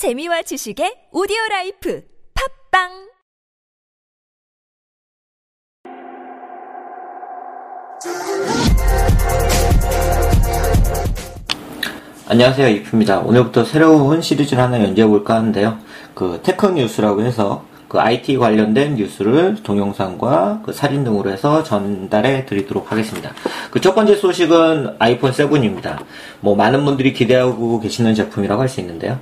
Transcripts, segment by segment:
재미와 지식의 오디오 라이프 팟빵 안녕하세요 이프입니다 오늘부터 새로운 시리즈를 하나 연재해 볼까 하는데요 그 tech 뉴스라고 해서 그 IT 관련된 뉴스를 동영상과 그 사진 등으로 해서 전달해 드리도록 하겠습니다. 그 첫 번째 소식은 아이폰 7입니다. 뭐 많은 분들이 기대하고 계시는 제품이라고 할 수 있는데요.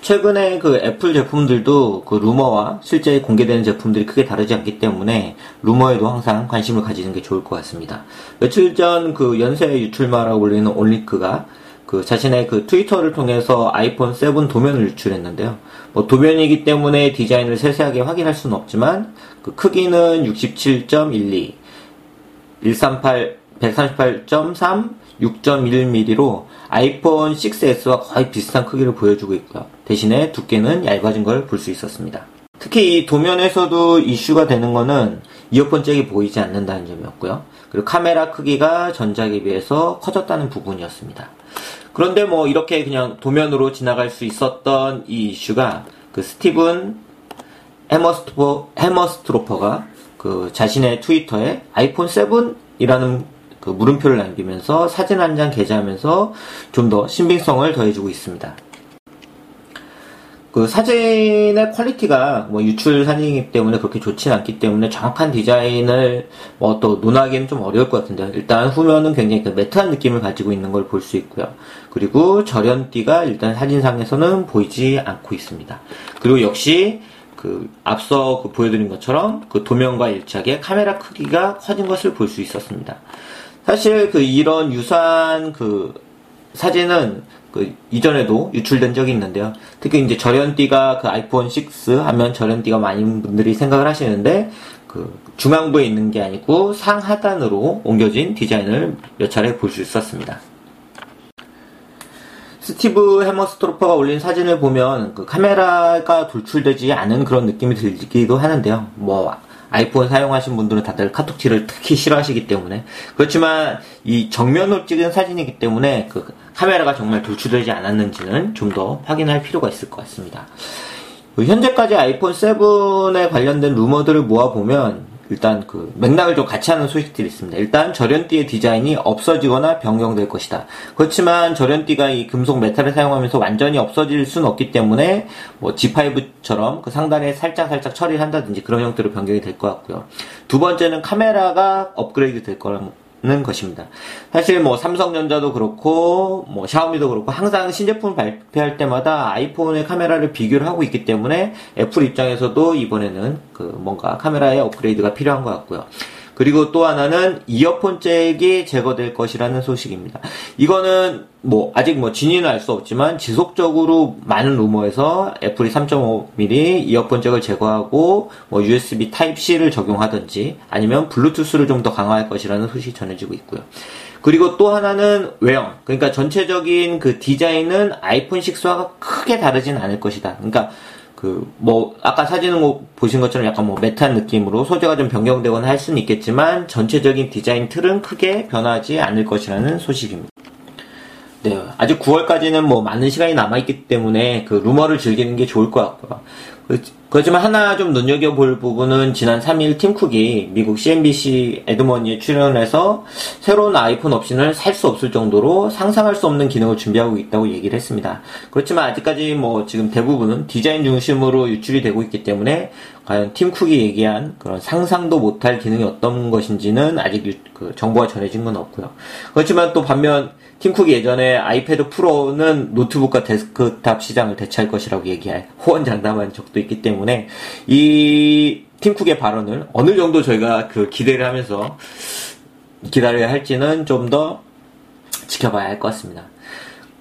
최근에 그 애플 제품들도 그 루머와 실제 공개되는 제품들이 크게 다르지 않기 때문에 루머에도 항상 관심을 가지는 게 좋을 것 같습니다. 며칠 전 그 연쇄 유출마라고 불리는 온리크가 그 자신의 그 트위터를 통해서 아이폰 7 도면을 유출했는데요. 뭐 도면이기 때문에 디자인을 세세하게 확인할 수는 없지만 그 크기는 67.12, 138, 138.3, 6.1mm로 아이폰 6s와 거의 비슷한 크기를 보여주고 있고요. 대신에 두께는 얇아진 걸 볼 수 있었습니다. 특히 이 도면에서도 이슈가 되는 거는 이어폰 잭이 보이지 않는다는 점이었고요. 그리고 카메라 크기가 전작에 비해서 커졌다는 부분이었습니다. 그런데 뭐 이렇게 그냥 도면으로 지나갈 수 있었던 이 이슈가 그 스티븐 해머스트로, 해머스트로퍼가 그 자신의 트위터에 아이폰 7이라는 그 물음표를 남기면서 사진 한 장 게재하면서 좀 더 신빙성을 더해주고 있습니다. 그 사진의 퀄리티가 뭐 유출 사진이기 때문에 그렇게 좋진 않기 때문에 정확한 디자인을 뭐 또 논하기는 좀 어려울 것 같은데요. 일단 후면은 굉장히 그 matte한 느낌을 가지고 있는 걸 볼 수 있고요. 그리고 절연띠가 일단 사진상에서는 보이지 않고 있습니다. 그리고 역시 그 앞서 그 보여드린 것처럼 그 도면과 일치하게 카메라 크기가 커진 것을 볼 수 있었습니다. 사실 그 이런 유사한 그 사진은 그 이전에도 유출된 적이 있는데요. 특히 이제 절연띠가 그 아이폰 6 하면 절연띠가 많은 분들이 생각을 하시는데 그 중앙부에 있는 게 아니고 상하단으로 옮겨진 디자인을 몇 차례 볼 수 있었습니다. 스티브 해머스트로퍼가 올린 사진을 보면 그 카메라가 돌출되지 않은 그런 느낌이 들기도 하는데요. 뭐 아이폰 사용하신 분들은 다들 카툭튀를 특히 싫어하시기 때문에 그렇지만 이 정면으로 찍은 사진이기 때문에 그 카메라가 정말 돌출되지 않았는지는 좀 더 확인할 필요가 있을 것 같습니다. 그 현재까지 아이폰 7에 관련된 루머들을 모아보면 일단 그 맥락을 좀 같이 하는 소식들이 있습니다. 일단 절연띠의 디자인이 없어지거나 변경될 것이다. 그렇지만 절연띠가 이 금속 메탈을 사용하면서 완전히 없어질 수는 없기 때문에 뭐 G5처럼 그 상단에 살짝 살짝 처리를 한다든지 그런 형태로 변경이 될 것 같고요. 두 번째는 카메라가 업그레이드 될 거라는 는 것입니다. 사실 뭐 삼성전자도 그렇고 뭐 샤오미도 그렇고 항상 신제품 발표할 때마다 아이폰의 카메라를 비교를 하고 있기 때문에 애플 입장에서도 이번에는 그 뭔가 카메라의 업그레이드가 필요한 것 같고요. 그리고 또 하나는 이어폰 잭이 제거될 것이라는 소식입니다. 이거는 뭐 아직 뭐 진위는 알 수 없지만 지속적으로 많은 루머에서 애플이 3.5mm 이어폰 잭을 제거하고 뭐 USB Type-C를 적용하든지 아니면 블루투스를 좀 더 강화할 것이라는 소식이 전해지고 있고요. 그리고 또 하나는 외형. 그러니까 전체적인 그 디자인은 아이폰 6와 크게 다르진 않을 것이다. 그러니까 그, 뭐, 아까 사진을 보신 것처럼 약간 뭐 메탄 느낌으로 소재가 좀 변경되거나 할 수는 있겠지만 전체적인 디자인 틀은 크게 변하지 않을 것이라는 소식입니다. 네, 아직 9월까지는 뭐 많은 시간이 남아있기 때문에 그 루머를 즐기는 게 좋을 것 같고요. 그, 그렇지만 하나 좀 눈여겨볼 부분은 지난 3일 팀쿡이 미국 CNBC 에드머니에 출연해서 새로운 아이폰 옵션을 살 수 없을 정도로 상상할 수 없는 기능을 준비하고 있다고 얘기를 했습니다. 그렇지만 아직까지 뭐 지금 대부분은 디자인 중심으로 유출이 되고 있기 때문에 과연 팀쿡이 얘기한 그런 상상도 못할 기능이 어떤 것인지는 아직 그 정보가 전해진 건 없고요. 그렇지만 또 반면 팀쿡이 예전에 아이패드 프로는 노트북과 데스크탑 시장을 대체할 것이라고 얘기할 호언장담한 적도 있기 때문에 이 팀쿡의 발언을 어느 정도 저희가 그 기대를 하면서 기다려야 할지는 좀 더 지켜봐야 할 것 같습니다.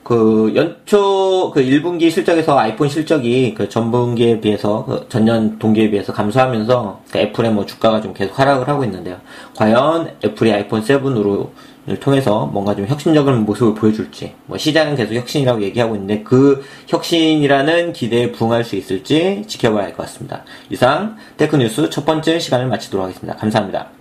그 연초 그 1분기 실적에서 아이폰 실적이 그 전분기에 비해서 그 전년 동기에 비해서 감소하면서 그 애플의 뭐 주가가 좀 계속 하락을 하고 있는데요. 과연 애플이 아이폰 7으로 통해서 뭔가 좀 혁신적인 모습을 보여줄지 뭐 시장은 계속 혁신이라고 얘기하고 있는데 그 혁신이라는 기대에 부응할 수 있을지 지켜봐야 할 것 같습니다. 이상 테크뉴스 첫 번째 시간을 마치도록 하겠습니다. 감사합니다.